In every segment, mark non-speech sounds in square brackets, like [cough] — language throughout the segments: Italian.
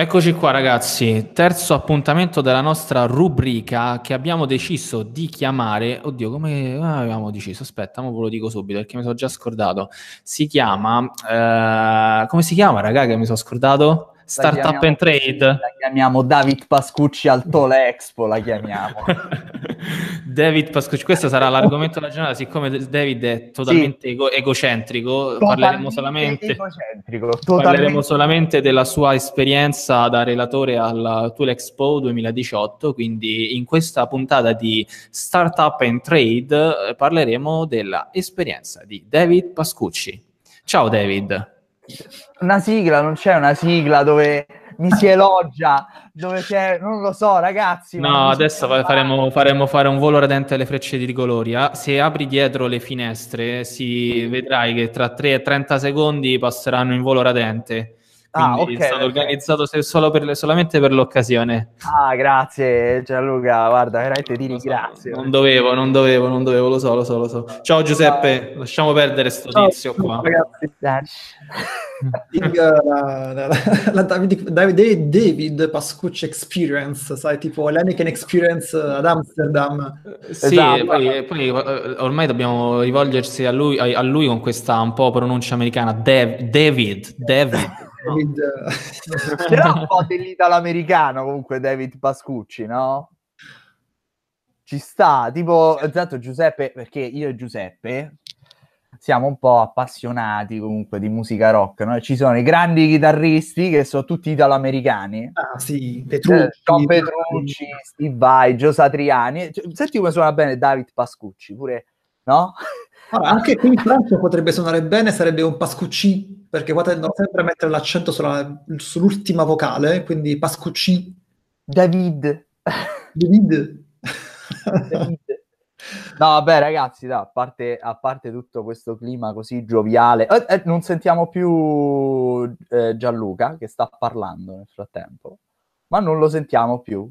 Eccoci qua ragazzi, terzo appuntamento della nostra rubrica che abbiamo deciso di chiamare, oddio come avevamo deciso, aspetta, ma ve lo dico subito perché mi sono già scordato, si chiama, eh, come si chiama raga che mi sono scordato? Startup and Trade. La chiamiamo David Pascucci al Tole Expo, la chiamiamo. [laughs] David Pascucci, questo sarà l'argomento della giornata, siccome David è totalmente sì. ego- egocentrico, totalmente parleremo solamente, egocentrico, parleremo solamente della sua esperienza da relatore al Tool Expo 2018, quindi in questa puntata di Startup and Trade eh, parleremo dell'esperienza di David Pascucci. Ciao David. Una sigla, non c'è una sigla dove mi si elogia, dove c'è, non lo so, ragazzi. No, adesso faremo, faremo, fare un volo radente alle frecce di Gloria. Se apri dietro le finestre, si vedrai che tra 3 e 30 secondi passeranno in volo radente. Ah, Quindi ah, okay, è stato organizzato solo per, solamente per l'occasione. Ah, grazie Gianluca, guarda, veramente ti ringrazio. Non dovevo, non dovevo, non dovevo, lo so, lo so, lo so. Ciao Giuseppe, Ciao. lasciamo perdere sto Ciao, tizio qua. Ragazzi, [laughs] la, la, la, David, David, David Pascucci Experience, sai, tipo l'Aniken Experience ad Amsterdam. Sì, esatto. poi, poi, eh, ormai dobbiamo rivolgersi a lui, a lui con questa un po' pronuncia americana, Dav, David, David. David... [laughs] C'era un po' dell'italo-americano comunque David Pascucci, no? Ci sta, tipo, esatto Giuseppe, perché io e Giuseppe siamo un po' appassionati comunque di musica rock, no? Ci sono i grandi chitarristi che sono tutti italo-americani. Ah sì, Petrucci. Eh, John Petrucci, Steve Vai, Gio Satriani. Cioè, senti come suona bene David Pascucci, pure, no? Allora, anche qui in Francia potrebbe suonare bene, sarebbe un Pascucci, perché qua tendono sempre a mettere l'accento sulla, sull'ultima vocale, quindi Pascucci. David. David. David. No, vabbè, ragazzi, da, a, parte, a, parte, tutto questo clima così gioviale, eh, eh, non sentiamo più eh, Gianluca che sta parlando nel frattempo, ma non lo sentiamo più.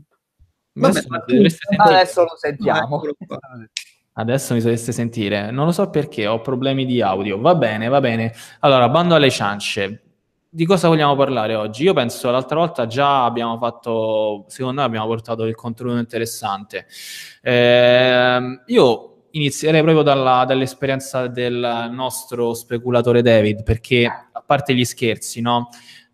Vabbè, adesso, adesso lo sentiamo. Adesso mi dovreste sentire. Non lo so perché, ho problemi di audio. Va bene, va bene. Allora, bando alle ciance. Di cosa vogliamo parlare oggi? Io penso l'altra volta già abbiamo fatto, secondo me abbiamo portato del contenuto interessante. Eh, io inizierei proprio dalla, dall'esperienza del nostro speculatore David, perché a parte gli scherzi, no?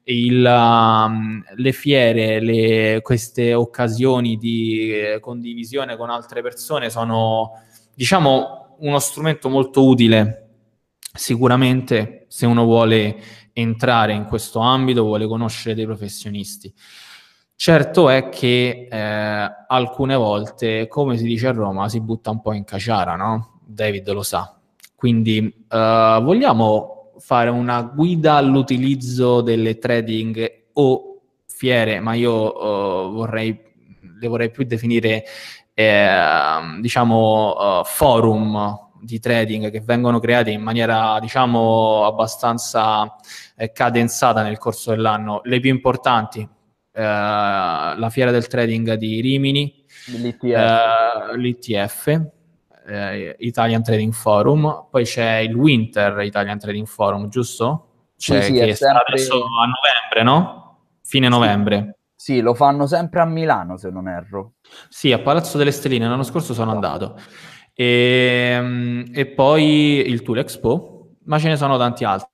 Il, um, le fiere, le, queste occasioni di eh, condivisione con altre persone sono diciamo, uno strumento molto utile sicuramente se uno vuole entrare in questo ambito, vuole conoscere dei professionisti. Certo è che eh, alcune volte, come si dice a Roma, si butta un po' in caciara, no? David lo sa. Quindi eh, vogliamo fare una guida all'utilizzo delle trading o fiere, ma io eh, vorrei, le vorrei più definire eh, diciamo, uh, forum di trading che vengono creati in maniera, diciamo, abbastanza eh, cadenzata nel corso dell'anno. Le più importanti, eh, la fiera del trading di Rimini, l'ITF, l'ITF eh, Italian Trading Forum, poi c'è il Winter Italian Trading Forum, giusto? C'è, sì, sì, che è sempre... adesso a novembre, no? Fine novembre. Sì, lo fanno sempre a Milano, se non erro. Sì, a Palazzo delle Stelline l'anno scorso sono andato. E, ehm, e poi il Tour Expo, ma ce ne sono tanti altri.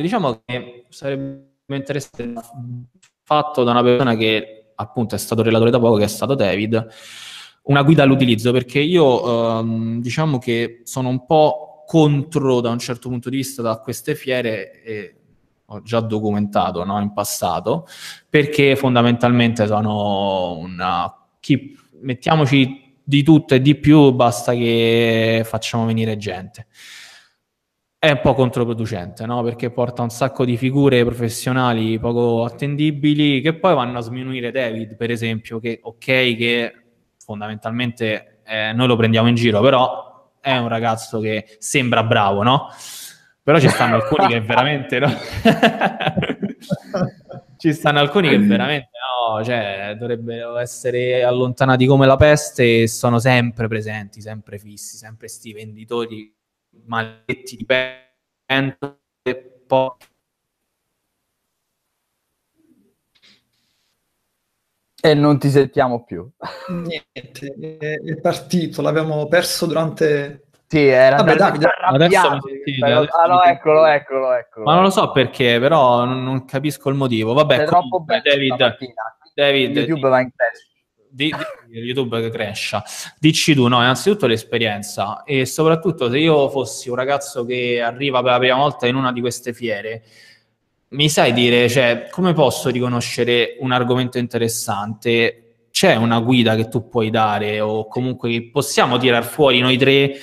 Diciamo che sarebbe interessante fatto da una persona che appunto è stato relatore da poco, che è stato David, una guida all'utilizzo, perché io ehm, diciamo che sono un po' contro da un certo punto di vista da queste fiere e ho già documentato no, in passato, perché fondamentalmente sono una... Chi, mettiamoci di tutto e di più, basta che facciamo venire gente. È un po' controproducente, no? Perché porta un sacco di figure professionali poco attendibili che poi vanno a sminuire David, per esempio, che ok, che fondamentalmente eh, noi lo prendiamo in giro, però è un ragazzo che sembra bravo, no? Però ci stanno alcuni che veramente no. [laughs] ci stanno alcuni che veramente no, cioè dovrebbero essere allontanati come la peste e sono sempre presenti, sempre fissi, sempre sti venditori maledetti di pento e poi E non ti sentiamo più. Niente, è, è partito, l'abbiamo perso durante... Sì, era Vabbè, dai, adesso stavo- adesso Ah no, eccolo, eccolo, eccolo. Ma non lo so perché, però non, non capisco il motivo. Vabbè, Sei troppo bello David. David, YouTube va in crash. di, di- YouTube che crescia. Dici tu, no, innanzitutto l'esperienza e soprattutto se io fossi un ragazzo che arriva per la prima volta in una di queste fiere, mi sai dire, cioè, come posso riconoscere un argomento interessante? C'è una guida che tu puoi dare o comunque possiamo tirar fuori noi tre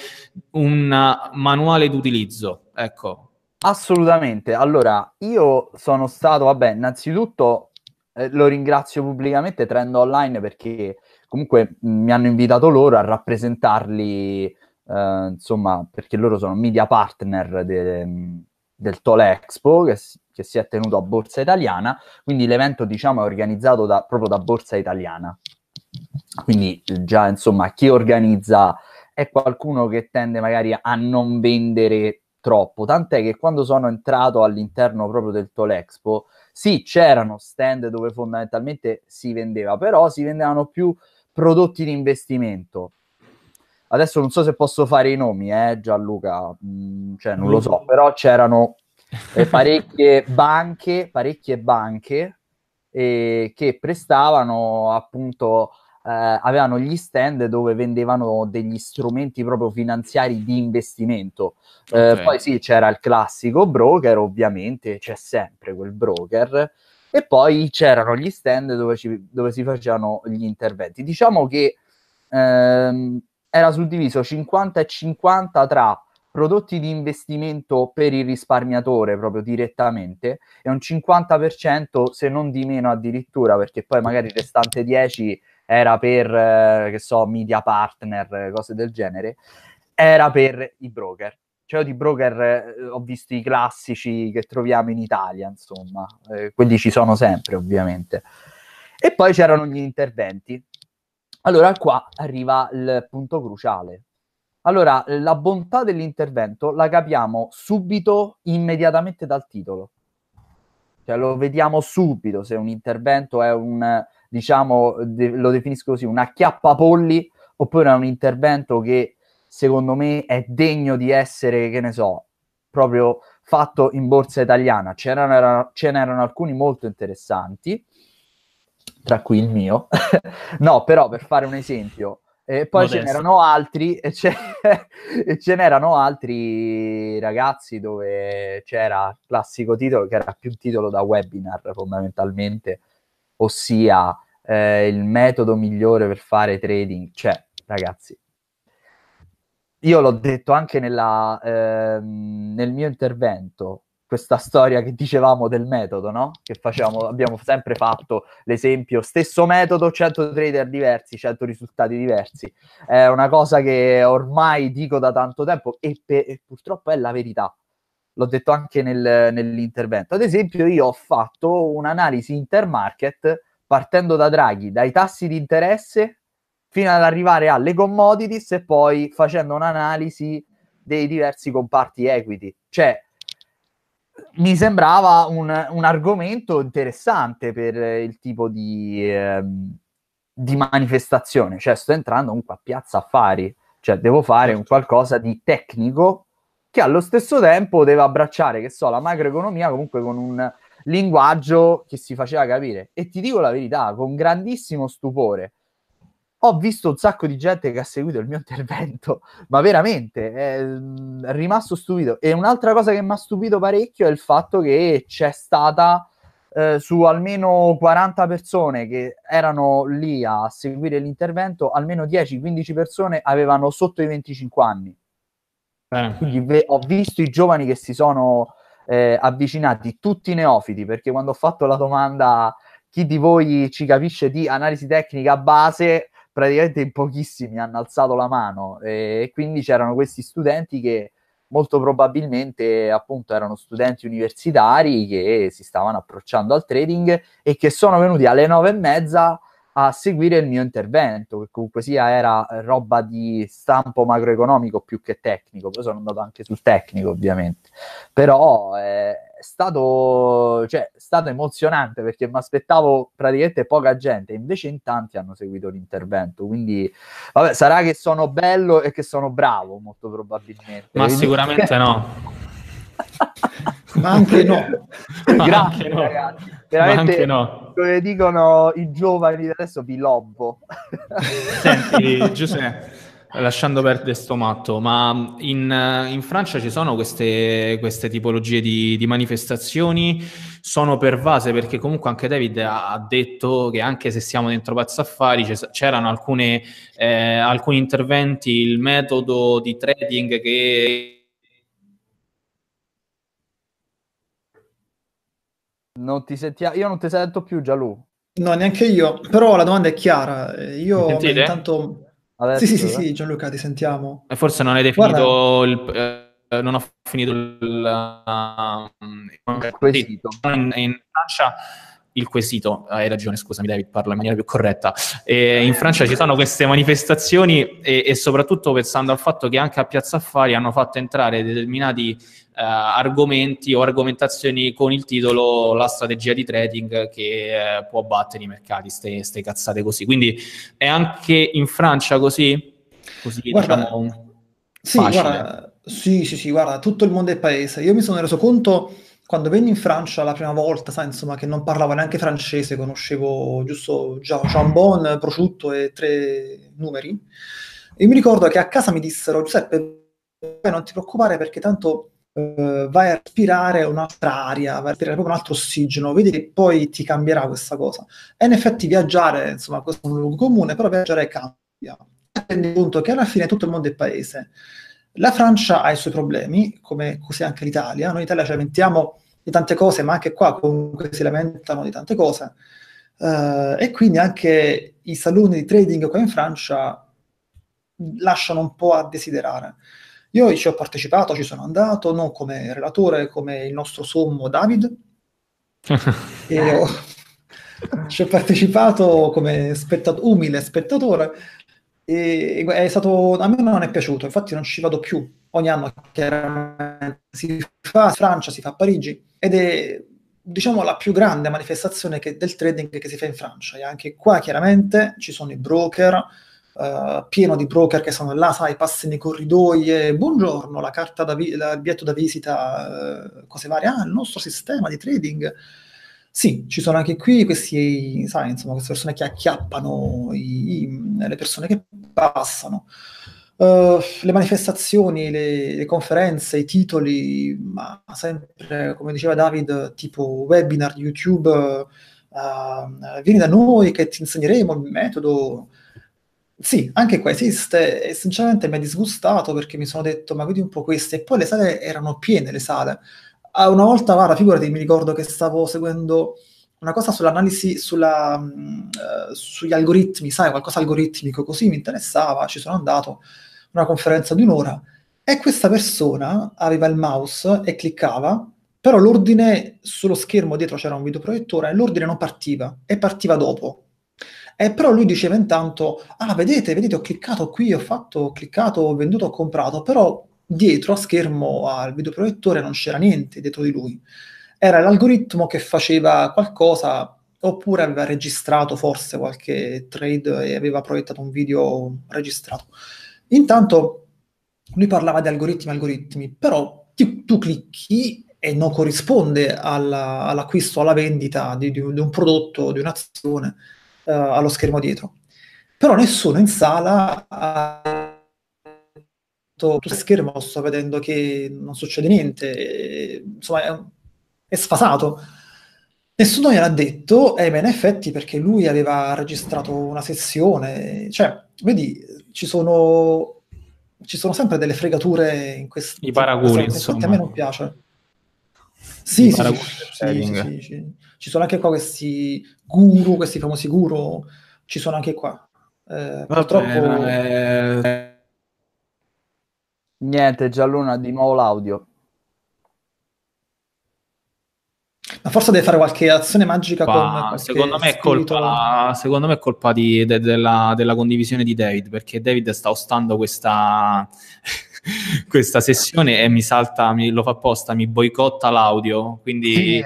un manuale d'utilizzo? Ecco, Assolutamente. Allora, io sono stato, vabbè, innanzitutto eh, lo ringrazio pubblicamente Trend Online perché comunque mh, mi hanno invitato loro a rappresentarli, eh, insomma, perché loro sono media partner de- del Tole Expo che, che si è tenuto a Borsa Italiana, quindi l'evento diciamo è organizzato da- proprio da Borsa Italiana. Quindi già, insomma, chi organizza è qualcuno che tende magari a non vendere troppo, tant'è che quando sono entrato all'interno proprio del Tolexpo, sì, c'erano stand dove fondamentalmente si vendeva, però si vendevano più prodotti di investimento. Adesso non so se posso fare i nomi, eh, Gianluca, mm, cioè non lo so, però c'erano eh, [laughs] parecchie banche, parecchie banche eh, che prestavano appunto eh, avevano gli stand dove vendevano degli strumenti proprio finanziari di investimento. Eh. Poi sì, c'era il classico broker, ovviamente, c'è sempre quel broker. E poi c'erano gli stand dove, ci- dove si facevano gli interventi. Diciamo che ehm, era suddiviso 50 e 50 tra prodotti di investimento per il risparmiatore proprio direttamente e un 50% se non di meno addirittura perché poi magari il restante 10 era per eh, che so media partner cose del genere era per i broker. Cioè io di broker eh, ho visto i classici che troviamo in Italia insomma. Eh, quelli ci sono sempre ovviamente. E poi c'erano gli interventi. Allora qua arriva il punto cruciale. Allora, la bontà dell'intervento la capiamo subito, immediatamente dal titolo. Cioè, lo vediamo subito se un intervento è un, diciamo, de- lo definisco così, un acchiappapolli, oppure è un intervento che secondo me è degno di essere, che ne so, proprio fatto in borsa italiana. Ce n'erano, ce n'erano alcuni molto interessanti, tra cui il mio. [laughs] no, però per fare un esempio, e poi ce Modesto. n'erano altri, [laughs] e ce, e ce n'erano altri ragazzi dove c'era il classico titolo che era più un titolo da webinar fondamentalmente, ossia eh, il metodo migliore per fare trading. Cioè, ragazzi, io l'ho detto anche nella, ehm, nel mio intervento, questa storia che dicevamo del metodo, no? Che facevamo, abbiamo sempre fatto l'esempio, stesso metodo, 100 trader diversi, 100 risultati diversi. È una cosa che ormai dico da tanto tempo e, pe- e purtroppo è la verità. L'ho detto anche nel- nell'intervento. Ad esempio, io ho fatto un'analisi intermarket partendo da Draghi, dai tassi di interesse fino ad arrivare alle commodities e poi facendo un'analisi dei diversi comparti equity. Cioè, mi sembrava un, un argomento interessante per eh, il tipo di, ehm, di manifestazione. Cioè, sto entrando comunque a piazza affari, cioè devo fare un qualcosa di tecnico che allo stesso tempo deve abbracciare, che so, la macroeconomia comunque con un linguaggio che si faceva capire. E ti dico la verità, con grandissimo stupore, ho visto un sacco di gente che ha seguito il mio intervento, ma veramente è, mm, rimasto stupito. E un'altra cosa che mi ha stupito parecchio è il fatto che c'è stata eh, su almeno 40 persone che erano lì a seguire l'intervento, almeno 10-15 persone avevano sotto i 25 anni. Eh, Quindi ve- ho visto i giovani che si sono eh, avvicinati, tutti neofiti, perché quando ho fatto la domanda chi di voi ci capisce di analisi tecnica base, praticamente in pochissimi hanno alzato la mano. E quindi c'erano questi studenti che molto probabilmente appunto erano studenti universitari che si stavano approcciando al trading e che sono venuti alle nove e mezza a seguire il mio intervento, che comunque sia era roba di stampo macroeconomico più che tecnico, poi sono andato anche sul tecnico ovviamente, però è stato, cioè, è stato emozionante perché mi aspettavo praticamente poca gente, invece in tanti hanno seguito l'intervento, quindi vabbè, sarà che sono bello e che sono bravo, molto probabilmente. Ma Quindi- sicuramente no. [laughs] Ma anche no. Ma [laughs] Grazie anche no. ragazzi, veramente anche no. come dicono i giovani di adesso vi lobbo. [laughs] Senti, Giuseppe, lasciando perdere sto matto, ma in, in Francia ci sono queste, queste tipologie di, di manifestazioni? Sono pervase perché comunque anche David ha, ha detto che anche se siamo dentro Pazzo Affari c'erano alcune, eh, alcuni interventi, il metodo di trading che Non ti sentia... Io non ti sento più, Gialù. No, neanche io. Però la domanda è chiara. Eh, Io intanto... Adesso, Sì, sì, sì, eh? sì, Gianluca, ti sentiamo. E forse non hai definito il, eh, non ho finito il, quesito. in, in Francia il quesito, hai ragione, scusami David, parlo in maniera più corretta. E in Francia ci sono queste manifestazioni e, e soprattutto pensando al fatto che anche a Piazza Affari hanno fatto entrare determinati eh, argomenti o argomentazioni con il titolo La strategia di trading che eh, può battere i mercati, ste, ste cazzate così. Quindi è anche in Francia così? Così Guarda, diciamo Sì, guarda, sì, sì, sì, guarda, tutto il mondo è paese. Io mi sono reso conto quando venni in Francia la prima volta, sai, insomma, che non parlavo neanche francese, conoscevo giusto jambon, prosciutto e tre numeri. E mi ricordo che a casa mi dissero, Giuseppe, non ti preoccupare perché tanto eh, vai a respirare un'altra aria, vai a respirare proprio un altro ossigeno, vedi che poi ti cambierà questa cosa. E in effetti viaggiare, insomma, questo è un luogo comune, però viaggiare cambia. Rendi conto che alla fine tutto il mondo è paese. La Francia ha i suoi problemi, come così anche l'Italia. Noi in Italia ci lamentiamo di tante cose, ma anche qua comunque si lamentano di tante cose. Eh, e quindi anche i saloni di trading qua in Francia lasciano un po' a desiderare. Io ci ho partecipato, ci sono andato, non come relatore, come il nostro sommo David, [laughs] e ho, ci ho partecipato come spettat- umile spettatore e è stato, a me non è piaciuto, infatti non ci vado più. Ogni anno chiaramente si fa Francia, si fa a Parigi ed è diciamo la più grande manifestazione che- del trading che si fa in Francia. E anche qua chiaramente ci sono i broker, eh, pieno di broker che sono là, sai, passi nei corridoi e buongiorno, la carta da vi- la- il biglietto da visita, eh, cose varie, ah, il nostro sistema di trading. Sì, ci sono anche qui questi, sai, insomma, queste persone che acchiappano i- i- le persone che passano. Eh, le manifestazioni, le, le conferenze, i titoli, ma sempre, come diceva David, tipo webinar YouTube, eh, vieni da noi che ti insegneremo il metodo. Sì, anche qua esiste e sinceramente mi è disgustato perché mi sono detto, ma vedi un po' queste, e poi le sale erano piene, le sale. Ah, una volta, guarda, figurati, mi ricordo che stavo seguendo una cosa sull'analisi, sulla, eh, sugli algoritmi, sai, qualcosa algoritmico, così mi interessava, ci sono andato, una conferenza di un'ora, e questa persona aveva il mouse e cliccava, però l'ordine sullo schermo dietro c'era un videoproiettore e l'ordine non partiva, e partiva dopo. E però lui diceva intanto, ah, vedete, vedete, ho cliccato qui, ho fatto, ho cliccato, ho venduto, ho comprato, però dietro a schermo al videoproiettore non c'era niente dietro di lui. Era l'algoritmo che faceva qualcosa, oppure aveva registrato forse qualche trade e aveva proiettato un video registrato. Intanto lui parlava di algoritmi, algoritmi, però ti- tu clicchi e non corrisponde alla- all'acquisto, alla vendita di, di un prodotto, di un'azione eh, allo schermo dietro. Però nessuno in sala ha detto, tu schermo sto vedendo che non succede niente, e, insomma è, è sfasato. Nessuno gliel'ha detto, e beh, in effetti perché lui aveva registrato una sessione, cioè, vedi, ci sono, ci sono sempre delle fregature in questi I paraguli, infatti a insomma. me non piace. Sì, sì, sì, sì. Ci sono anche qua questi guru, questi famosi guru, ci sono anche qua. Eh, purtroppo... Eh, Niente, Gialluna, di nuovo l'audio. Ma forse deve fare qualche azione magica Qua, con secondo, me è spirito. colpa, secondo me è colpa, di- de- della, della condivisione di David, perché David sta ostando questa, [laughs] questa sessione e mi salta, mi- lo fa apposta, mi boicotta l'audio, quindi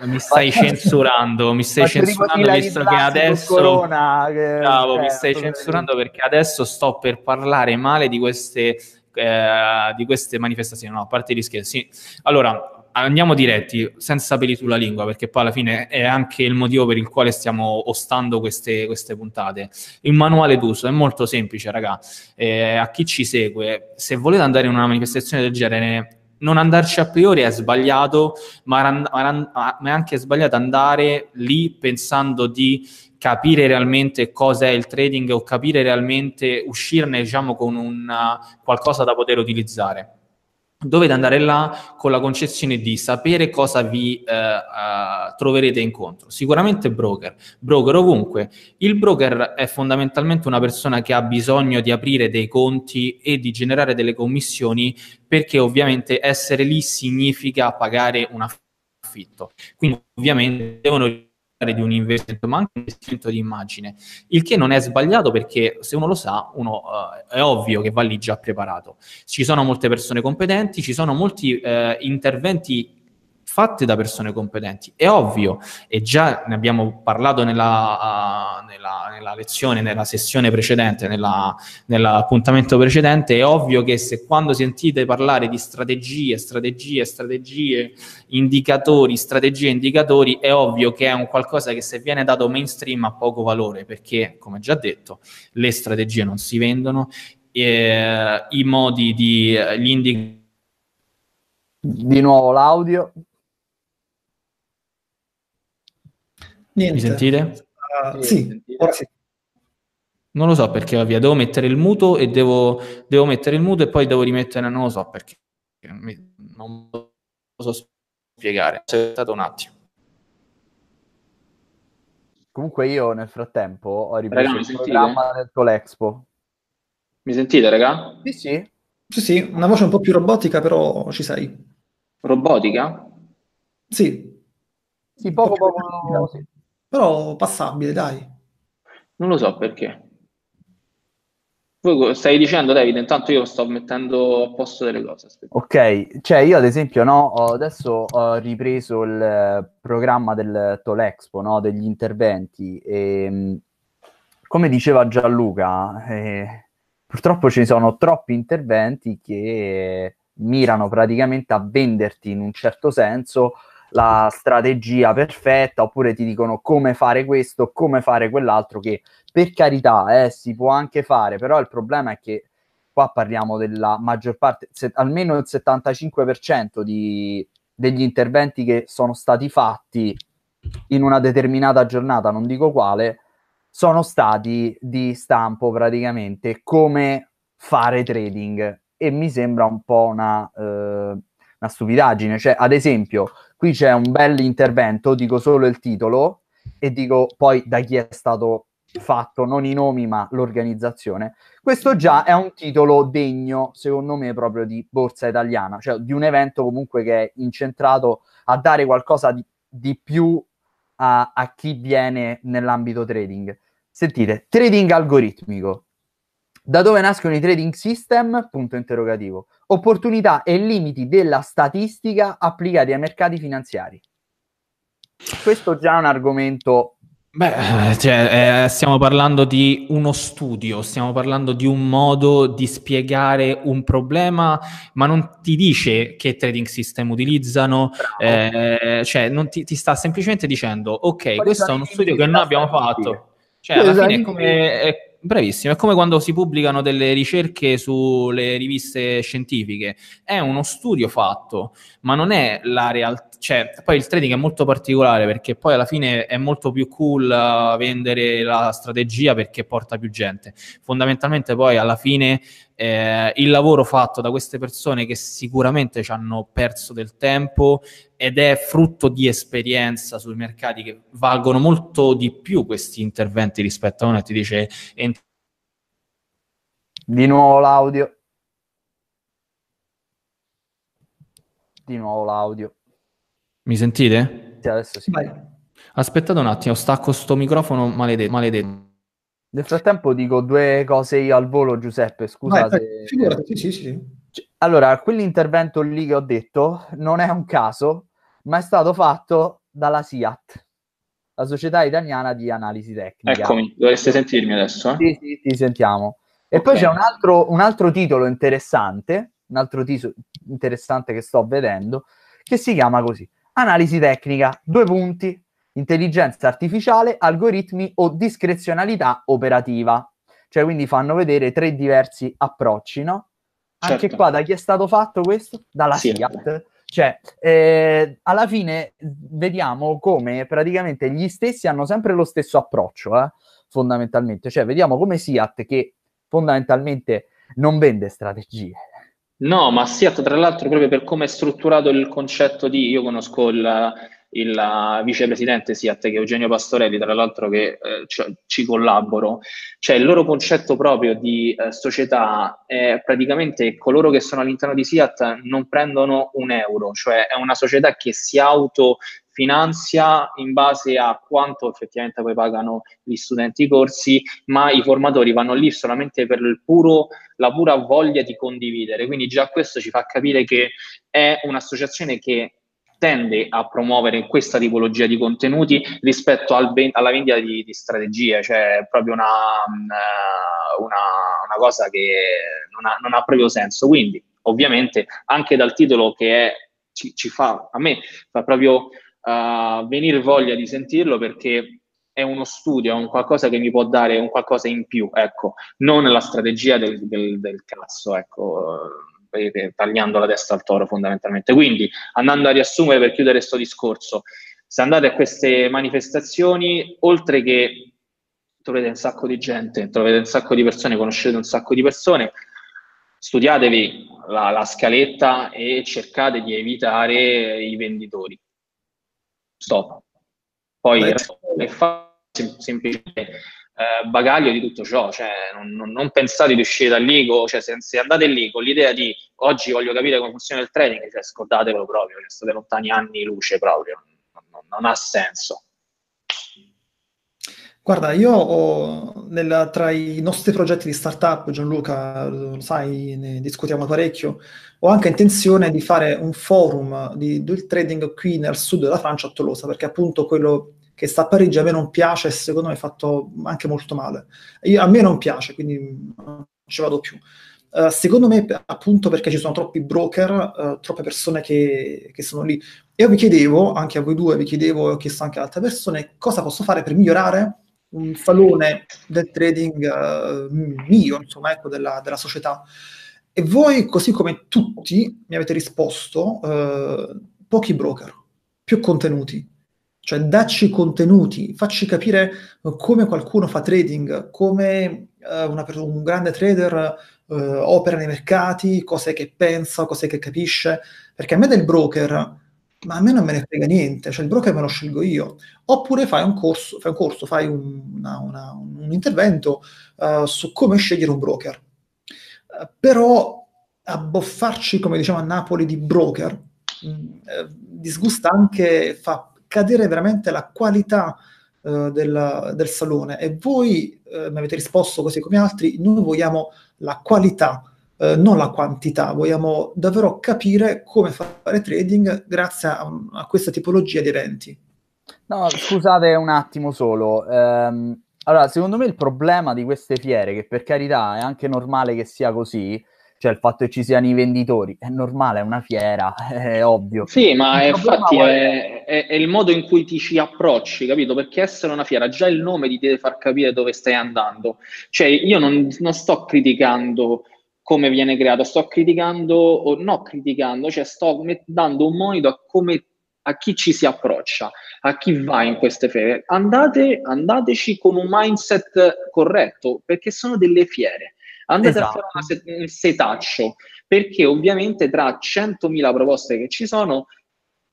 mi stai Faccio- censurando, mi stai censurando visto che adesso... Corona, che- Bravo, eh, mi stai censurando perché adesso sto per parlare male di queste, eh, di queste manifestazioni. No, a parte gli scherzi. Allora, andiamo diretti, senza peli sulla lingua, perché poi alla fine è anche il motivo per il quale stiamo ostando queste, queste puntate. Il manuale d'uso è molto semplice, raga. Eh, a chi ci segue, se volete andare in una manifestazione del genere, non andarci a priori è sbagliato, ma, ma è anche sbagliato andare lì pensando di capire realmente cosa è il trading o capire realmente uscirne diciamo con una, qualcosa da poter utilizzare. Dovete andare là con la concezione di sapere cosa vi eh, eh, troverete incontro. Sicuramente broker, broker ovunque. Il broker è fondamentalmente una persona che ha bisogno di aprire dei conti e di generare delle commissioni perché ovviamente essere lì significa pagare un affitto. Quindi ovviamente devono di un investimento, ma anche un investimento di immagine, il che non è sbagliato perché se uno lo sa, uno eh, è ovvio che va lì già preparato. Ci sono molte persone competenti, ci sono molti eh, interventi fatti da persone competenti. È ovvio, e già ne abbiamo parlato nella, uh, nella, nella lezione, nella sessione precedente, nella, nell'appuntamento precedente, è ovvio che se quando sentite parlare di strategie, strategie, strategie, indicatori, strategie, indicatori, è ovvio che è un qualcosa che se viene dato mainstream ha poco valore, perché, come già detto, le strategie non si vendono, eh, i modi di... gli indicatori Di nuovo l'audio. Niente. Mi sentite? Uh, sì, ora sì. Non lo so perché via, devo mettere il muto e devo, devo mettere il muto e poi devo rimettere, non lo so perché, non lo so spiegare, aspettate un attimo. Comunque io nel frattempo ho ripreso Raga, mi il sentite? programma del Tolexpo. Mi sentite raga? Sì, sì. Sì, sì, una voce un po' più robotica, però ci sei. Robotica? Sì, Sì, poco poco. Però passabile, dai. Non lo so perché. Voi stai dicendo David, intanto io sto mettendo a posto delle cose. Aspetta. Ok, cioè io ad esempio no, adesso ho ripreso il eh, programma del Tolexpo, no, degli interventi e mh, come diceva Gianluca, eh, purtroppo ci sono troppi interventi che mirano praticamente a venderti in un certo senso la strategia perfetta oppure ti dicono come fare questo, come fare quell'altro che per carità eh, si può anche fare, però il problema è che qua parliamo della maggior parte, se- almeno il 75% di, degli interventi che sono stati fatti in una determinata giornata, non dico quale, sono stati di stampo praticamente come fare trading e mi sembra un po' una, eh, una stupidaggine. Cioè, ad esempio, qui c'è un bel intervento, dico solo il titolo e dico poi da chi è stato fatto, non i nomi ma l'organizzazione. Questo già è un titolo degno, secondo me, proprio di borsa italiana, cioè di un evento comunque che è incentrato a dare qualcosa di, di più a, a chi viene nell'ambito trading. Sentite, trading algoritmico. Da dove nascono i trading system? Punto interrogativo. Opportunità e limiti della statistica applicati ai mercati finanziari. Questo già è un argomento Beh, cioè, eh, stiamo parlando di uno studio, stiamo parlando di un modo di spiegare un problema, ma non ti dice che trading system utilizzano, eh, cioè non ti, ti sta semplicemente dicendo, ok, questo è uno studio che noi abbiamo fatto. Cioè, alla Esatto. fine è come, è- bravissimo, è come quando si pubblicano delle ricerche sulle riviste scientifiche. È uno studio fatto, ma non è la realtà. Cioè, poi il trading è molto particolare perché poi alla fine è molto più cool uh, vendere la strategia perché porta più gente. Fondamentalmente poi alla fine eh, il lavoro fatto da queste persone che sicuramente ci hanno perso del tempo ed è frutto di esperienza sui mercati che valgono molto di più questi interventi rispetto a uno che ti dice "Ent- Di nuovo l'audio. Di nuovo l'audio. Mi sentite? Sì, adesso sì. Vai. Aspettate un attimo, stacco sto microfono maledetto. maledetto. Nel frattempo dico due cose io al volo, Giuseppe, scusa Vai, vai, se... figurati, sì, sì, sì. Cioè, Allora, quell'intervento lì che ho detto non è un caso, ma è stato fatto dalla SIAT, la Società Italiana di Analisi Tecnica. Eccomi, dovreste sentirmi adesso. Eh? Sì, sì, ti sentiamo. E Ok. poi c'è un altro, un altro titolo interessante, un altro titolo interessante che sto vedendo, che si chiama così, Analisi Tecnica, due punti, intelligenza artificiale, algoritmi o discrezionalità operativa. Cioè, quindi fanno vedere tre diversi approcci, no? Anche Certo. qua da chi è stato fatto questo? Dalla Sì. SIAT. Cioè, eh, alla fine vediamo come praticamente gli stessi hanno sempre lo stesso approccio, eh, fondamentalmente. Cioè, vediamo come SIAT che fondamentalmente non vende strategie. No, ma Siat, tra l'altro, proprio per come è strutturato il concetto di, io conosco il, il vicepresidente Siat, che è Eugenio Pastorelli, tra l'altro che eh, ci, ci collaboro, cioè il loro concetto proprio di eh, società è praticamente coloro che sono all'interno di Siat non prendono un euro, cioè è una società che si autofinanzia in base a quanto effettivamente poi pagano gli studenti i corsi, ma i formatori vanno lì solamente per puro la pura voglia di condividere. Quindi già questo ci fa capire che è un'associazione che tende a promuovere questa tipologia di contenuti rispetto al alla vendita di, di, strategie, cioè è proprio una, una, una cosa che non ha, non ha, proprio senso. Quindi, ovviamente, anche dal titolo che è, ci, ci fa, a me fa proprio uh, venire voglia di sentirlo perché è uno studio, è un qualcosa che mi può dare un qualcosa in più, ecco, non la strategia del, del, del cazzo, ecco, eh, tagliando la testa al toro fondamentalmente. Quindi, andando a riassumere per chiudere questo discorso, se andate a queste manifestazioni, oltre che troverete un sacco di gente, troverete un sacco di persone, conoscete un sacco di persone, studiatevi la, la scaletta e cercate di evitare i venditori. Stop. Poi è sem- semplicemente eh, bagaglio di tutto ciò, cioè non, non, non, pensate di uscire da lì, cioè se, se, andate lì con l'idea di oggi voglio capire come funziona il trading, cioè scordatevelo proprio, che state lontani anni luce proprio, non, non ha senso. Guarda, io ho nel, tra i nostri progetti di startup, Gianluca, lo sai, ne discutiamo parecchio, ho anche intenzione di fare un forum di, del trading qui nel sud della Francia, a Tolosa, perché appunto quello che sta a Parigi a me non piace e secondo me è fatto anche molto male. Io, a me non piace, quindi non ci vado più. Uh, secondo me, appunto, perché ci sono troppi broker, uh, troppe persone che, che, sono lì. E io vi chiedevo, anche a voi due, vi chiedevo, e ho chiesto anche ad altre persone, cosa posso fare per migliorare un salone del trading uh, mio, insomma, ecco, della, della, società. E voi, così come tutti, mi avete risposto, pochi broker, più contenuti. Cioè, dacci contenuti, facci capire come qualcuno fa trading, come una, un grande trader Uh, opera nei mercati, cos'è che pensa, cos'è che capisce, perché a me del broker, ma a me non me ne frega niente, cioè il broker me lo scelgo io. Oppure fai un corso, fai un, corso, fai un, una, una, un intervento uh, su come scegliere un broker. Uh, però abboffarci, come diciamo a Napoli, di broker, mh, disgusta anche, fa cadere veramente la qualità del, del salone. E voi mi avete risposto così come altri, noi vogliamo la qualità, eh, non la quantità. Vogliamo davvero capire come fare trading grazie a, a questa tipologia di eventi. No, scusate un attimo solo. Ehm, allora, secondo me il problema di queste fiere, che per carità è anche normale che sia così, cioè il fatto che ci siano i venditori, è normale, è una fiera, [laughs] è ovvio. Sì, ma è, infatti è, è, è, il modo in cui ti ci approcci, capito? Perché essere una fiera, già il nome ti deve far capire dove stai andando. Cioè io non, non sto criticando come viene creato, sto criticando, o no criticando, cioè sto dando un monito a come a chi ci si approccia, a chi va in queste fiere. Andate, andateci con un mindset corretto, perché sono delle fiere andate esatto. a fare set- un setaccio, perché ovviamente tra 100.000 proposte che ci sono,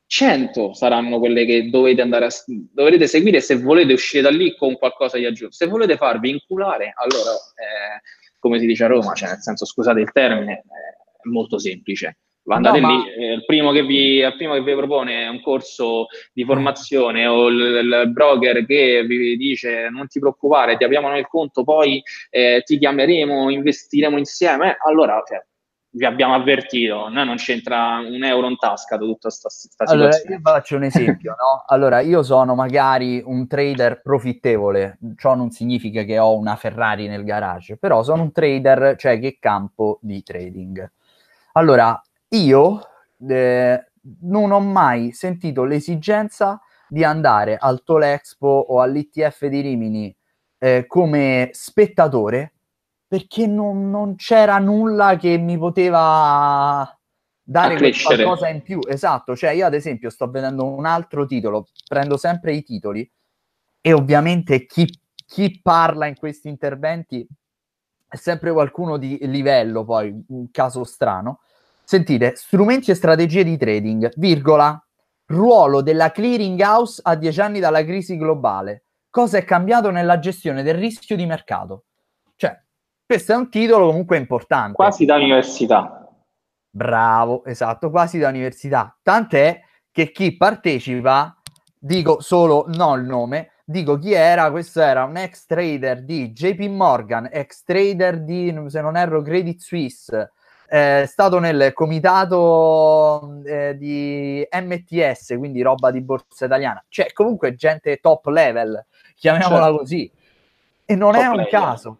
100 saranno quelle che dovete andare a, dovrete seguire se volete uscire da lì con qualcosa di aggiunto. Se volete farvi inculare, allora, eh, come si dice a Roma, cioè nel senso, scusate il termine, è molto semplice. Andate no, lì, ma... eh, il, primo che vi, il primo che vi propone un corso di formazione o il, il, broker che vi dice non ti preoccupare, ti apriamo il conto, poi eh, ti chiameremo, investiremo insieme, allora cioè, vi abbiamo avvertito, noi non c'entra un euro in tasca tutta questa situazione. Allora, io faccio un esempio, no? [laughs] Allora, io sono magari un trader profittevole, ciò non significa che ho una Ferrari nel garage, però sono un trader, cioè che campo di trading. Allora, io eh, non ho mai sentito l'esigenza di andare al Tolexpo o all'ITF di Rimini eh, come spettatore perché non, non, c'era nulla che mi poteva dare qualcosa in più. Esatto, cioè io ad esempio sto vedendo un altro titolo, prendo sempre i titoli e ovviamente chi, chi parla in questi interventi è sempre qualcuno di livello, poi un caso strano. Sentite, strumenti e strategie di trading, virgola, ruolo della clearing house a dieci anni dalla crisi globale. Cosa è cambiato nella gestione del rischio di mercato? Questo è un titolo comunque importante. Quasi da università. Bravo, esatto, quasi da università. Tant'è che chi partecipa, dico solo no il nome, dico chi era, questo era un ex trader di JP Morgan, ex trader di, se non erro, Credit Suisse, è stato nel comitato eh, di MTS, quindi roba di borsa italiana. Cioè, comunque gente top level, chiamiamola certo. così. E non top è un player. caso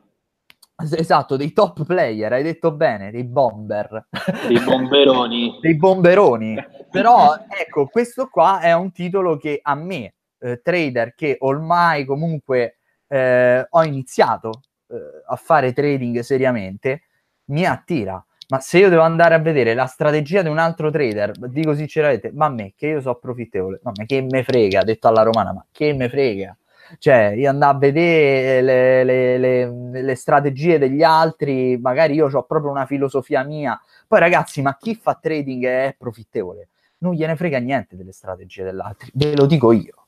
Esatto, dei top player, hai detto bene, dei bomber. Dei bomberoni. [laughs] dei bomberoni. Però ecco, questo qua è un titolo che a me, eh, trader, che ormai comunque eh, ho iniziato eh, a fare trading seriamente, mi attira. Ma se io devo andare a vedere la strategia di un altro trader, dico sinceramente, ma a me che io so profittevole, ma che me frega, detto alla romana, ma che me frega cioè io andavo a vedere le, le, le, le, strategie degli altri, magari io ho proprio una filosofia mia. Poi ragazzi, ma chi fa trading è profittevole? Non gliene frega niente delle strategie degli altri, ve lo dico io.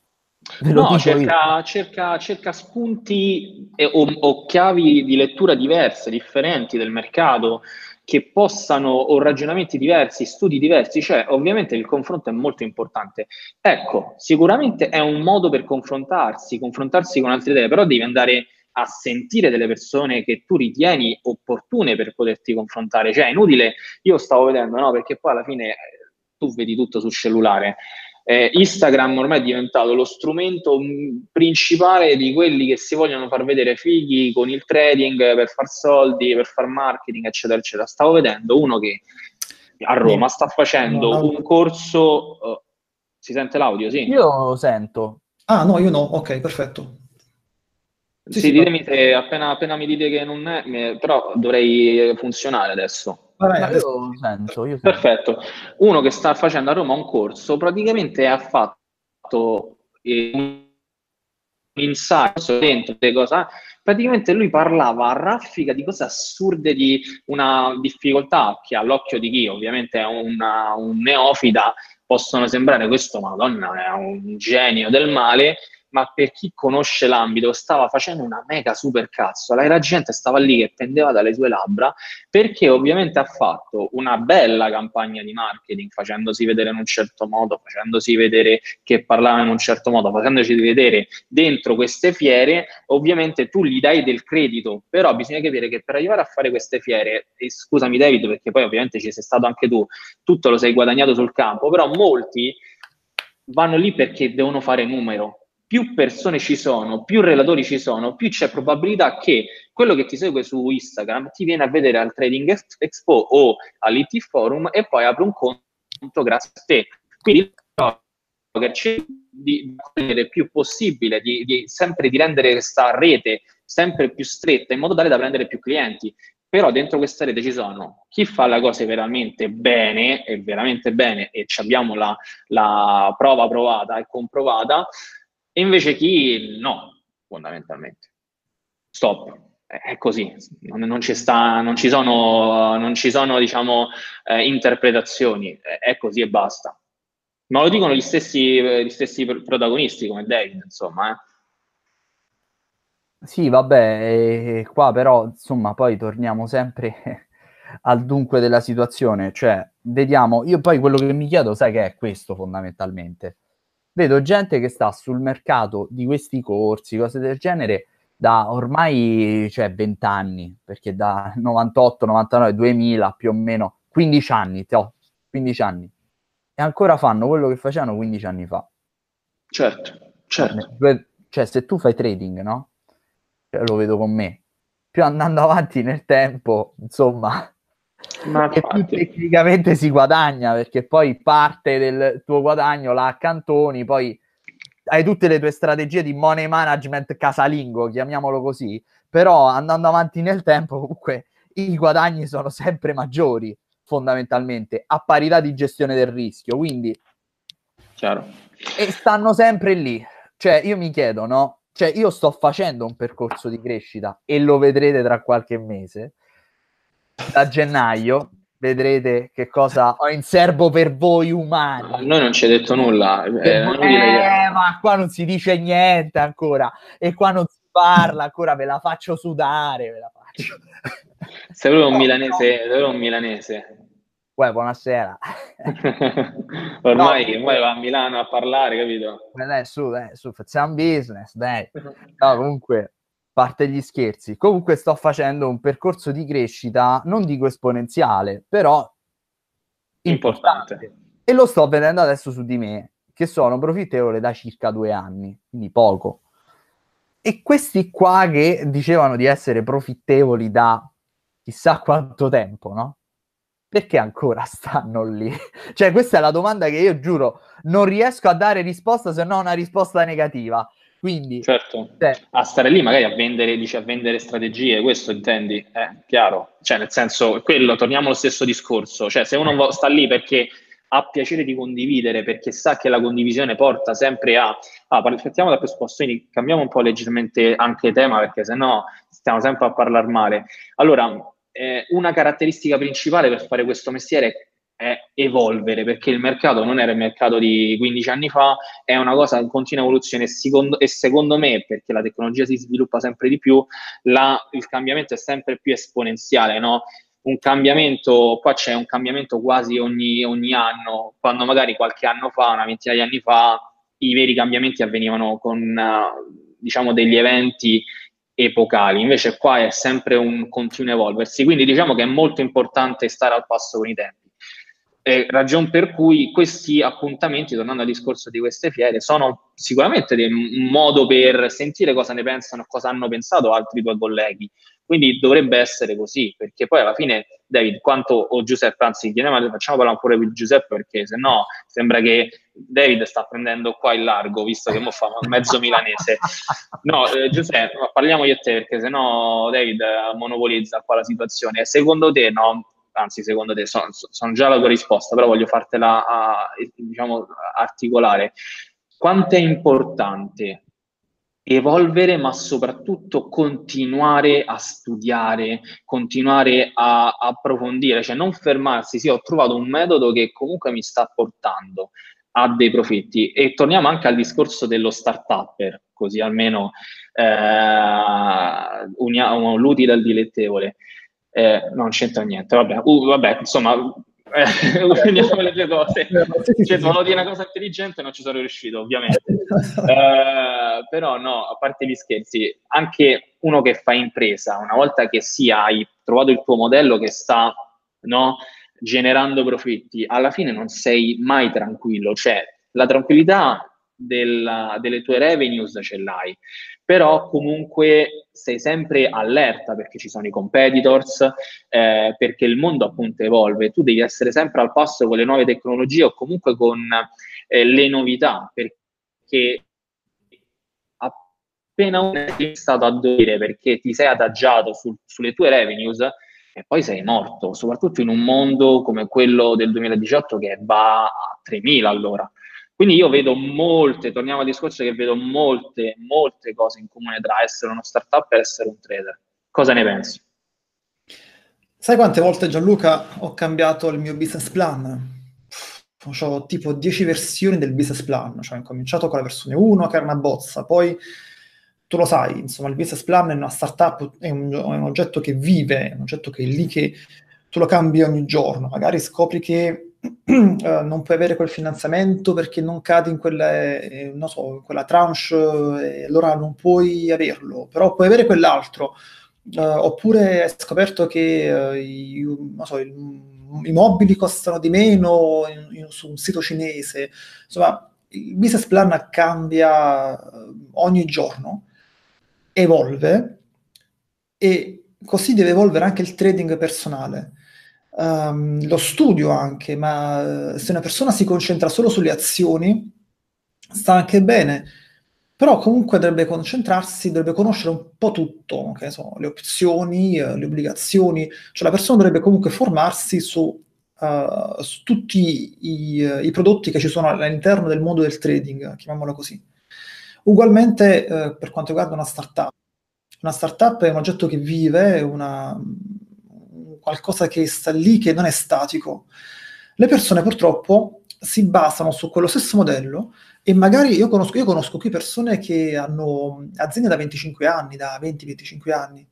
Ve no, cerca, cerca, cerca, spunti e, o, o chiavi di lettura diverse, differenti del mercato che possano, o ragionamenti diversi, studi diversi, cioè ovviamente il confronto è molto importante. Ecco, sicuramente è un modo per confrontarsi, confrontarsi con altre idee, però devi andare a sentire delle persone che tu ritieni opportune per poterti confrontare. Cioè, è inutile, io stavo vedendo, no? Perché poi alla fine eh, tu vedi tutto sul cellulare eh, Instagram ormai è diventato lo strumento mm, principale di quelli che si vogliono far vedere fighi con il trading per far soldi, per far marketing, eccetera, eccetera. Stavo vedendo uno che a Roma sta facendo no, no. un corso. Uh, si sente l'audio? Sì. Io lo sento. Ah, no, io no. Ok, perfetto. Sì, sì, sì ditemi se appena, appena, mi dite che non è, però dovrei funzionare adesso. Vabbè, io. Perfetto. Uno che sta facendo a Roma un corso praticamente ha fatto eh, un insight dentro le cose. Praticamente lui parlava a raffica di cose assurde, di una difficoltà che all'occhio di chi ovviamente è una, un neofita possono sembrare questo, madonna, è un genio del male ma per chi conosce l'ambito stava facendo una mega super cazzola e la gente stava lì che pendeva dalle sue labbra perché ovviamente ha fatto una bella campagna di marketing facendosi vedere in un certo modo, facendosi vedere che parlava in un certo modo, facendoci vedere dentro queste fiere, ovviamente tu gli dai del credito, però bisogna capire che per arrivare a fare queste fiere, e scusami David perché poi ovviamente ci sei stato anche tu, tutto lo sei guadagnato sul campo, però molti vanno lì perché devono fare numero, più persone ci sono, più relatori ci sono, più c'è probabilità che quello che ti segue su Instagram ti viene a vedere al Trading Expo o all'IT Forum e poi apre un conto grazie a te. Quindi che c'è di rendere più possibile, di, di, sempre di rendere questa rete sempre più stretta in modo tale da prendere più clienti. Però dentro questa rete ci sono chi fa le cose veramente bene e veramente bene e abbiamo la, la prova provata e comprovata e invece chi no, fondamentalmente. Stop. È così, non, non ci, sta, non ci sono, non ci sono diciamo, eh, interpretazioni, è così e basta. Ma lo dicono gli stessi, gli stessi protagonisti come David, insomma. Eh. Sì, vabbè, eh, qua però, insomma, poi torniamo sempre [laughs] al dunque della situazione, cioè vediamo, io poi quello che mi chiedo, sai che è questo fondamentalmente. Vedo gente che sta sul mercato di questi corsi, cose del genere, da ormai cioè 20 anni, perché da 98, 99, 2000 più o meno, 15 anni, to, 15 anni. E ancora fanno quello che facevano 15 anni fa. Certo, certo. Cioè, se tu fai trading, no? Cioè, lo vedo con me. Più andando avanti nel tempo, insomma, Ma e più tecnicamente si guadagna, perché poi parte del tuo guadagno la accantoni, poi hai tutte le tue strategie di money management casalingo, chiamiamolo così, però andando avanti nel tempo comunque i guadagni sono sempre maggiori fondamentalmente a parità di gestione del rischio, quindi Chiaro. e stanno sempre lì. Cioè, io mi chiedo, no? Cioè, io sto facendo un percorso di crescita e lo vedrete tra qualche mese. Da gennaio vedrete che cosa ho in serbo per voi umani. A noi non ci hai detto nulla. Eh, eh, ma qua non si dice niente ancora e qua non si parla ancora, ve la faccio sudare, ve la faccio. [laughs] Sei proprio un milanese, sei un milanese. Uè, buonasera. [laughs] ormai, no, ormai va a Milano a parlare, capito? Dai, su, dai, su, facciamo business, dai. No, comunque, parte gli scherzi. Comunque sto facendo un percorso di crescita, non dico esponenziale, però importante. importante. E lo sto vedendo adesso su di me, che sono profittevole da circa due anni, quindi poco. E questi qua che dicevano di essere profittevoli da chissà quanto tempo, no? Perché ancora [laughs] stanno lì? cioè, questa è la domanda che io giuro non riesco a dare risposta se non una risposta negativa. Quindi, certo, cioè, a stare lì magari a vendere, dice, a vendere strategie, questo intendi? Eh, chiaro. Cioè, nel senso, quello, torniamo allo stesso discorso. Cioè, se uno sta lì perché ha piacere di condividere, perché sa che la condivisione porta sempre a... Ah, partiamo da presupposto, quindi cambiamo un po' leggermente anche tema, perché sennò stiamo sempre a parlare male. Allora, eh, una caratteristica principale per fare questo mestiere è evolvere, perché il mercato non era il mercato di 15 anni fa, è una cosa in continua evoluzione secondo, e secondo me, perché la tecnologia si sviluppa sempre di più, la, il cambiamento è sempre più esponenziale, no? Un cambiamento, qua c'è un cambiamento quasi ogni, ogni anno, quando magari qualche anno fa, una ventina di anni fa, i veri cambiamenti avvenivano con, diciamo, degli eventi epocali, invece qua è sempre un continuo evolversi, quindi diciamo che è molto importante stare al passo con i tempi. Eh, ragion per cui questi appuntamenti, tornando al discorso di queste fiere, sono sicuramente un modo per sentire cosa ne pensano, cosa hanno pensato altri tuoi colleghi. Quindi dovrebbe essere così, perché poi alla fine, David, quanto o Giuseppe, anzi, chiediamo, facciamo parlare pure di Giuseppe, perché se no sembra che David sta prendendo qua il largo, visto che mo fa mezzo milanese. No, eh, Giuseppe, parliamo io e te, perché se no David monopolizza qua la situazione. Secondo te, no, anzi secondo te sono, sono già la tua risposta, però voglio fartela a, diciamo, articolare. Quanto è importante evolvere, ma soprattutto continuare a studiare, continuare a approfondire, cioè non fermarsi, sì, ho trovato un metodo che comunque mi sta portando a dei profitti. E torniamo anche al discorso dello start-upper, così almeno eh, uniamo l'utile al dilettevole eh, non c'entra niente, vabbè, uh, vabbè insomma, eh, [laughs] uniamo le due cose. Cioè, volevo dire una cosa intelligente, non ci sono riuscito, ovviamente. [laughs] Eh, però no, a parte gli scherzi, anche uno che fa impresa, una volta che sia hai trovato il tuo modello che sta no, generando profitti, alla fine non sei mai tranquillo, cioè la tranquillità della, delle tue revenues ce l'hai, però comunque sei sempre allerta perché ci sono i competitors, eh, perché il mondo appunto evolve, tu devi essere sempre al passo con le nuove tecnologie o comunque con eh, le novità, perché appena uno è stato a dormire perché ti sei adagiato su, sulle tue revenues, e poi sei morto, soprattutto in un mondo come quello del 2018 che va a 3.000 all'ora. Quindi io vedo molte, torniamo al discorso che vedo molte, molte cose in comune tra essere uno startup e essere un trader. Cosa ne pensi? Sai quante volte Gianluca ho cambiato il mio business plan? Ho tipo 10 versioni del business plan, cioè ho cominciato con la versione 1 che era una bozza, poi tu lo sai, insomma il business plan è una startup, è un, è un oggetto che vive, è un oggetto che è lì che tu lo cambi ogni giorno, magari scopri che uh, [clears throat] non puoi avere quel finanziamento perché non cadi in quella, eh, non so, in quella tranche e allora non puoi averlo, però puoi avere quell'altro. Uh, oppure hai scoperto che uh, i, so, il, i, mobili costano di meno in, in, su un sito cinese. Insomma, il business plan cambia ogni giorno, evolve e così deve evolvere anche il trading personale. Um, lo studio anche, ma se una persona si concentra solo sulle azioni, sta anche bene, però comunque dovrebbe concentrarsi, dovrebbe conoscere un po' tutto, che so, le opzioni, uh, le obbligazioni, cioè la persona dovrebbe comunque formarsi su, uh, su tutti i, uh, i, prodotti che ci sono all'interno del mondo del trading, chiamiamolo così. Ugualmente per quanto riguarda una startup, una startup è un oggetto che vive, una, qualcosa che sta lì, che non è statico. Le persone purtroppo si basano su quello stesso modello e magari io conosco, io conosco qui persone che hanno aziende da 25 anni, da 20-25 anni,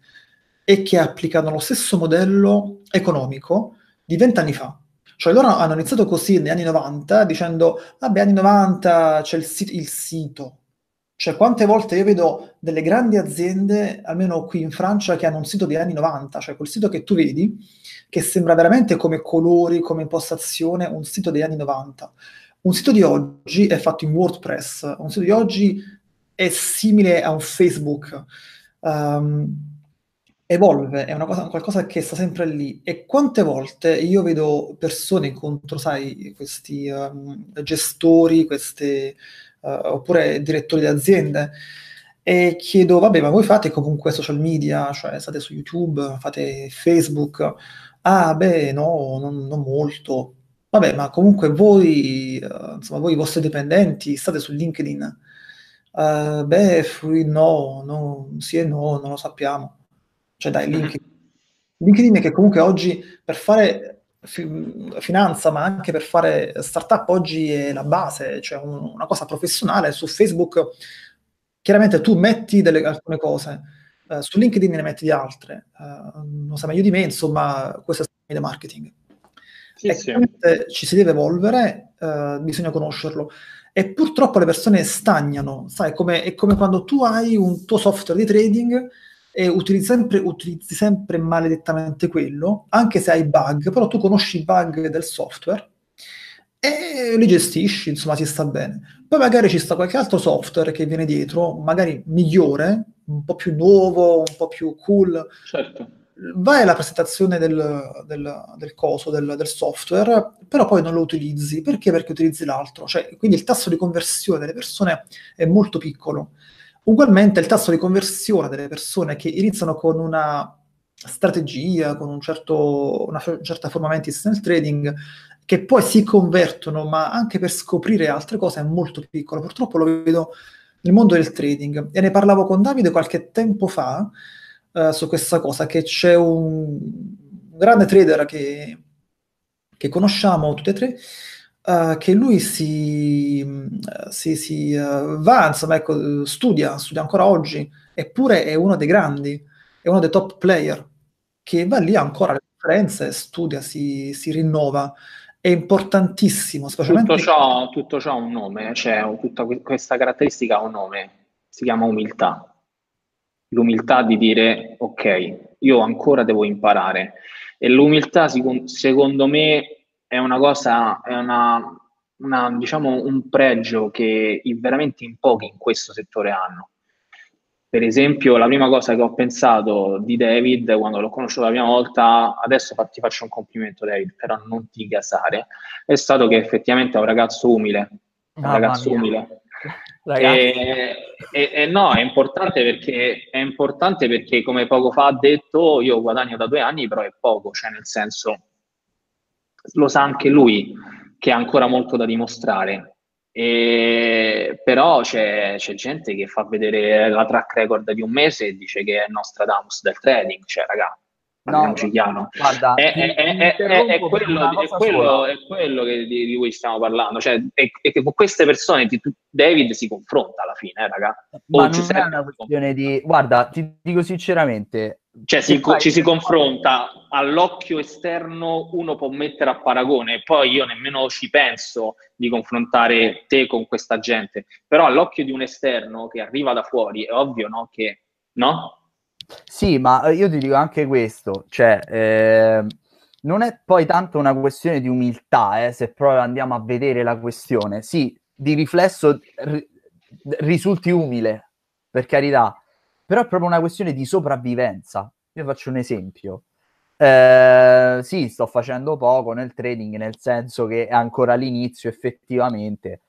e che applicano lo stesso modello economico di 20 anni fa. Cioè loro hanno iniziato così negli anni 90 dicendo, vabbè, anni 90 c'è il, sit- il sito, cioè, quante volte io vedo delle grandi aziende, almeno qui in Francia, che hanno un sito degli anni 90, cioè quel sito che tu vedi, che sembra veramente come colori, come impostazione, un sito degli anni 90. Un sito di oggi è fatto in WordPress, un sito di oggi è simile a un Facebook. Um, evolve, è una cosa, qualcosa che sta sempre lì. E quante volte io vedo persone, incontro, sai, questi um, gestori, queste uh, oppure direttori di aziende e chiedo, vabbè, ma voi fate comunque social media, cioè state su YouTube, fate Facebook? Ah, beh, no, non, non molto. Vabbè, ma comunque voi, uh, insomma, voi i vostri dipendenti state su LinkedIn? Uh, beh, no, no, sì e no, non lo sappiamo. Cioè dai, mm-hmm. LinkedIn. LinkedIn che comunque oggi per fare fi- finanza, ma anche per fare startup oggi è la base, cioè un, una cosa professionale. Su Facebook chiaramente tu metti delle, alcune cose, uh, su LinkedIn ne metti di altre. Uh, non sa meglio di me, insomma, questo è il marketing. Sì, sì. ci si deve evolvere, uh, bisogna conoscerlo. E purtroppo le persone stagnano, sai, come, è come quando tu hai un tuo software di trading e utilizzi sempre, utilizzi sempre maledettamente quello, anche se hai bug, però tu conosci i bug del software e li gestisci, insomma ti sta bene. Poi magari ci sta qualche altro software che viene dietro, magari migliore, un po' più nuovo, un po' più cool. Certo. Vai alla presentazione del, del, del coso, del, del, software, però poi non lo utilizzi. Perché? Perché utilizzi l'altro. Cioè, quindi il tasso di conversione delle persone è molto piccolo. Ugualmente il tasso di conversione delle persone che iniziano con una strategia, con un certo, una certa forma mentis nel trading, che poi si convertono, ma anche per scoprire altre cose è molto piccolo. Purtroppo lo vedo nel mondo del trading. E ne parlavo con Davide qualche tempo fa uh, su questa cosa, che c'è un grande trader che, che conosciamo tutti e tre, uh, che lui si, si, si uh, va, insomma, ecco, studia, studia ancora oggi, eppure è uno dei grandi, è uno dei top player, che va lì ancora alle conferenze, studia, si, si rinnova. È importantissimo, specialmente... Tutto ciò, tutto ciò ha un nome, cioè tutta questa caratteristica ha un nome, si chiama umiltà. L'umiltà di dire, ok, io ancora devo imparare. E l'umiltà, secondo me, è una cosa, è una, una, diciamo, un pregio che veramente in pochi in questo settore hanno. Per esempio, la prima cosa che ho pensato di David quando l'ho conosciuto la prima volta, adesso ti faccio un complimento David, però non ti gasare, è stato che effettivamente è un ragazzo umile, un oh, ragazzo umile. [laughs] E, e, e, no, è importante, perché, è importante perché, come poco fa ha detto, io guadagno da due anni, però è poco, cioè nel senso lo sa anche lui che ha ancora molto da dimostrare. E, però c'è, c'è, gente che fa vedere la track record di un mese e dice che è Nostradamus del trading, cioè raga, no, chiaro. Guarda, è, è, è, è, quello, quello, è quello che, di, di, cui stiamo parlando, cioè, è, che con queste persone ti, David si confronta alla fine, eh, raga. Ma non è una questione di... Guarda, ti dico sinceramente, Cioè si, ci si confronta all'occhio esterno, uno può mettere a paragone, poi io nemmeno ci penso di confrontare te con questa gente, però all'occhio di un esterno che arriva da fuori è ovvio no, che no? Sì, ma io ti dico anche questo, cioè eh, non è poi tanto una questione di umiltà, eh, se proprio andiamo a vedere la questione. Sì, di riflesso r- risulti umile, per carità, però è proprio una questione di sopravvivenza. Io faccio un esempio. Eh, sì, sto facendo poco nel trading, nel senso che è ancora all'inizio effettivamente.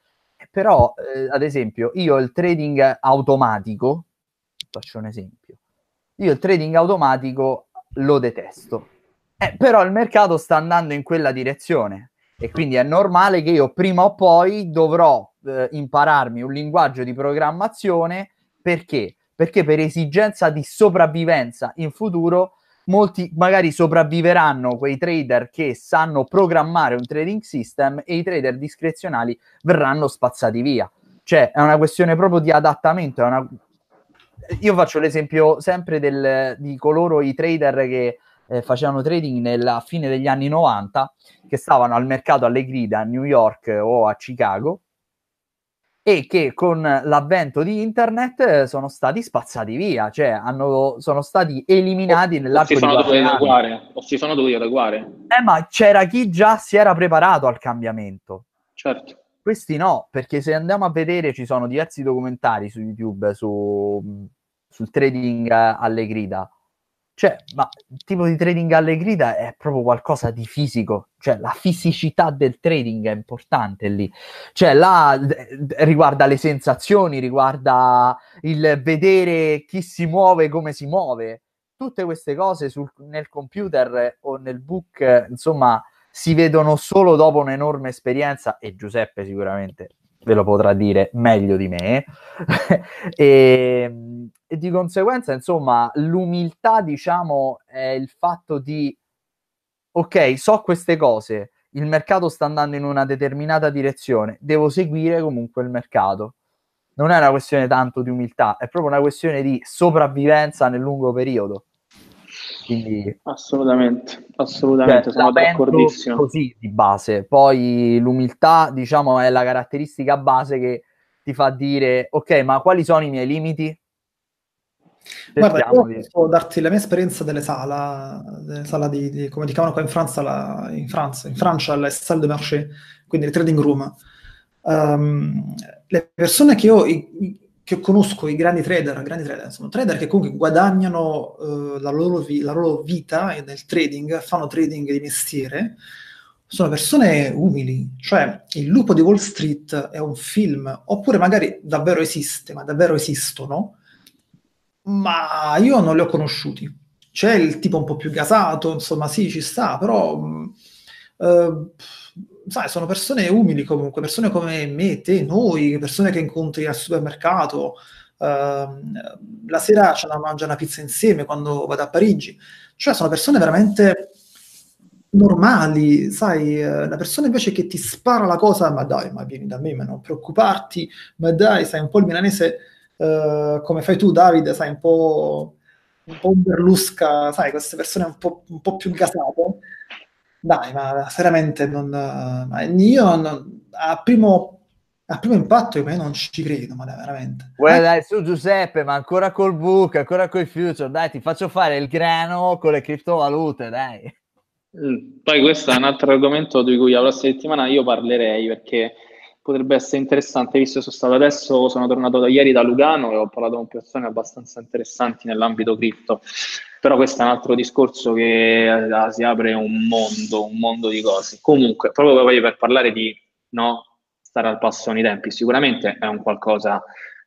Però, eh, ad esempio, io il trading automatico, faccio un esempio, io il trading automatico lo detesto eh, però il mercato sta andando in quella direzione e quindi è normale che io prima o poi dovrò eh, impararmi un linguaggio di programmazione perché? Perché per esigenza di sopravvivenza in futuro molti magari sopravviveranno quei trader che sanno programmare un trading system e i trader discrezionali verranno spazzati via. Cioè è una questione proprio di adattamento. Una... Io faccio l'esempio sempre del, di coloro, i trader che eh, facevano trading nella fine degli anni 90, che stavano al mercato alle grida a New York o a Chicago e che con l'avvento di internet eh, sono stati spazzati via, cioè hanno, sono stati eliminati o, nell'arco di qualche anno. O si sono dovuti adeguare. Eh, ma c'era chi già si era preparato al cambiamento. Certo. Questi no, perché se andiamo a vedere ci sono diversi documentari su YouTube su, sul trading alle grida cioè, ma il tipo di trading alle grida è proprio qualcosa di fisico, cioè la fisicità del trading è importante lì. Cioè, là riguarda le sensazioni, riguarda il vedere chi si muove, come si muove. Tutte queste cose sul, nel computer o nel book, insomma, si vedono solo dopo un'enorme esperienza e Giuseppe sicuramente ve lo potrà dire meglio di me. [laughs] e, e di conseguenza, insomma, l'umiltà, diciamo, è il fatto di, ok, so queste cose, il mercato sta andando in una determinata direzione, devo seguire comunque il mercato. Non è una questione tanto di umiltà, è proprio una questione di sopravvivenza nel lungo periodo. Quindi, assolutamente, assolutamente, cioè, sono d'accordissimo. Così di base. Poi l'umiltà, diciamo, è la caratteristica base che ti fa dire, ok, ma quali sono i miei limiti? Guarda, io posso darti la mia esperienza delle sala, delle sala di, di, come ti chiamano qua in Francia, la, in, Francia, in Francia le salle de marché, quindi le trading room. Um, le persone che io, i, che conosco, i grandi trader, grandi trader, sono trader che comunque guadagnano uh, la, loro vi, la, loro vita nel trading, fanno trading di mestiere, sono persone umili, cioè il lupo di Wall Street è un film, oppure magari davvero esiste, ma davvero esistono, ma io non li ho conosciuti. C'è il tipo un po' più gasato, insomma, sì, ci sta, però eh, sai, sono persone umili comunque, persone come me, te, noi, persone che incontri al supermercato. Eh, la sera c'è da mangiare una pizza insieme quando vado a Parigi. Cioè, sono persone veramente normali, sai, eh, la persona invece che ti spara la cosa, ma dai, ma vieni da me, ma non preoccuparti, ma dai, sai, un po' il milanese uh, come fai tu, Davide, sai, un po', un po' un berlusca, sai, queste persone un po', un po più gasate. Dai, ma veramente non... Ma io non, a, primo, a primo impatto io non ci credo, ma dai, veramente. Guarda, eh? dai, su Giuseppe, ma ancora col book, ancora col future, dai, ti faccio fare il grano con le criptovalute, dai. Mm, poi questo è un altro argomento di cui la prossima settimana io parlerei, perché potrebbe essere interessante, visto che sono stato adesso, sono tornato da ieri da Lugano e ho parlato con persone abbastanza interessanti nell'ambito cripto, però questo è un altro discorso che eh, si apre un mondo, un mondo di cose. Comunque, proprio per parlare di no, stare al passo con i tempi, sicuramente è un qualcosa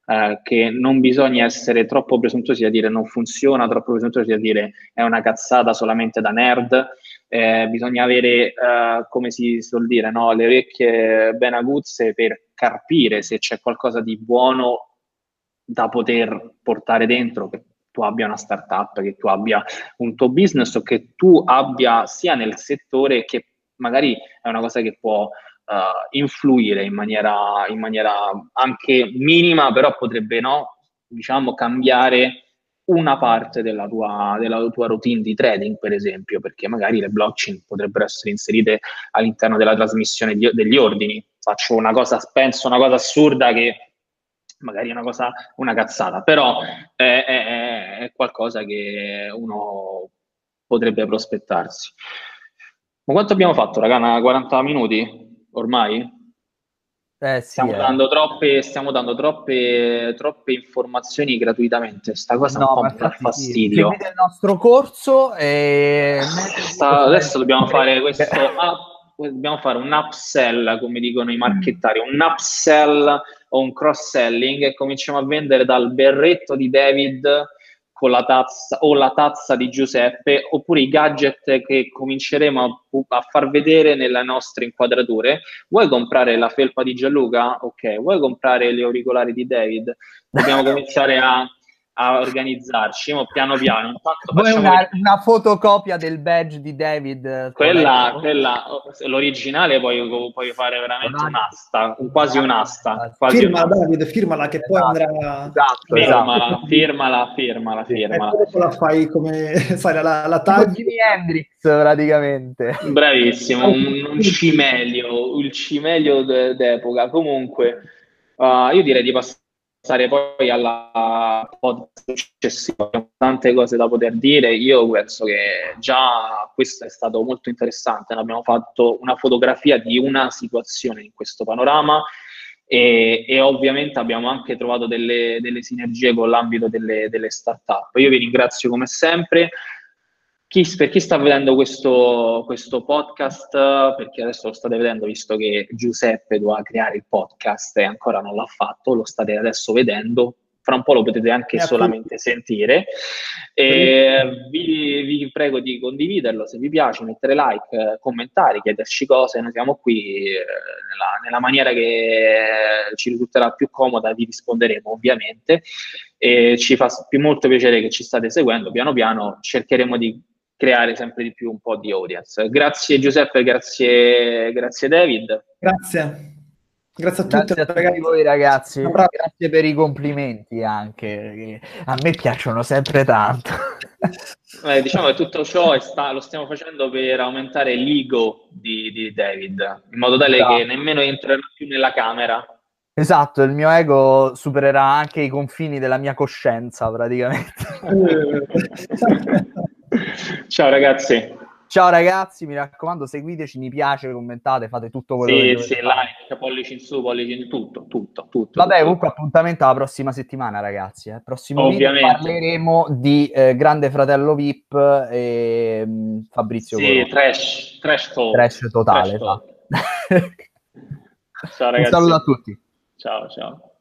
eh, che non bisogna essere troppo presuntuosi a dire non funziona, troppo presuntuosi a dire è una cazzata solamente da nerd, eh, bisogna avere, eh, come si suol dire, no? le orecchie ben aguzze per capire se c'è qualcosa di buono da poter portare dentro, che tu abbia una startup, che tu abbia un tuo business o che tu abbia sia nel settore che magari è una cosa che può uh, influire in maniera, in maniera anche minima, però potrebbe no, diciamo, cambiare una parte della tua, della tua routine di trading, per esempio, perché magari le blockchain potrebbero essere inserite all'interno della trasmissione di, degli ordini. Faccio una cosa, penso una cosa assurda che magari è una cosa, una cazzata, però è, è, è qualcosa che uno potrebbe prospettarsi. Ma quanto abbiamo fatto, raga? 40 minuti ormai? Eh, sì, stiamo, eh. dando troppe, stiamo dando troppe, troppe informazioni gratuitamente. Sta cosa no, un po' mi fastidio. Seguite il nostro corso e... Sta, adesso dobbiamo fare questo up, dobbiamo fare un upsell, come dicono i marchettari, un upsell o un cross-selling e cominciamo a vendere dal berretto di David con la tazza o la tazza di Giuseppe oppure i gadget che cominceremo a, a, far vedere nelle nostre inquadrature. Vuoi comprare la felpa di Gianluca? Ok. Vuoi comprare gli auricolari di David? Dobbiamo [laughs] cominciare a a organizzarci, ma piano piano. Intanto una, una, fotocopia del badge di David? Quella, quella l'originale puoi, puoi fare veramente no, un'asta, quasi un'asta. Quasi firmala un'asta. David, firmala che poi esatto. andrà... Esatto, firmala, esatto. firmala, firmala, firmala. E poi la fai come, [laughs] sai, la, la Tipo tag... Jimi Hendrix praticamente. Bravissimo, un, [laughs] un cimelio, il cimelio d'epoca. Comunque, uh, io direi di passare passare poi alla podcast successiva, tante cose da poter dire. Io penso che già questo è stato molto interessante. Abbiamo fatto una fotografia di una situazione in questo panorama e, e ovviamente abbiamo anche trovato delle, delle sinergie con l'ambito delle, delle start-up. Io vi ringrazio come sempre. Chi, per chi sta vedendo questo, questo, podcast, perché adesso lo state vedendo visto che Giuseppe doveva creare il podcast e ancora non l'ha fatto, lo state adesso vedendo, fra un po' lo potete anche solamente sentire. E vi, vi, prego di condividerlo se vi piace, mettere like, commentare, chiederci cose, noi siamo qui eh, nella, nella, maniera che ci risulterà più comoda, vi risponderemo ovviamente. E ci fa molto piacere che ci state seguendo, piano piano cercheremo di creare sempre di più un po' di audience. Grazie Giuseppe, grazie, grazie David. Grazie. Grazie a tutti, grazie a tutti voi ragazzi, grazie per i complimenti anche, a me piacciono sempre tanto. [laughs] Eh, diciamo che tutto ciò sta, lo stiamo facendo per aumentare l'ego di, di David, in modo tale esatto. che nemmeno entrerà più nella camera. Esatto, il mio ego supererà anche i confini della mia coscienza praticamente. [laughs] [laughs] Ciao ragazzi. Ciao ragazzi, mi raccomando, seguiteci, mi piace, commentate, fate tutto quello sì, che Sì, like, pollici in su, pollici in tutto, tutto, tutto. Vabbè, tutto. comunque appuntamento alla prossima settimana, ragazzi. Eh. Prossimo Ovviamente. video parleremo di eh, Grande Fratello VIP e mh, Fabrizio Sì, Corona. trash, trash talk. Trash totale. Trash talk. esatto. Ciao ragazzi. Un saluto a tutti. Ciao, ciao.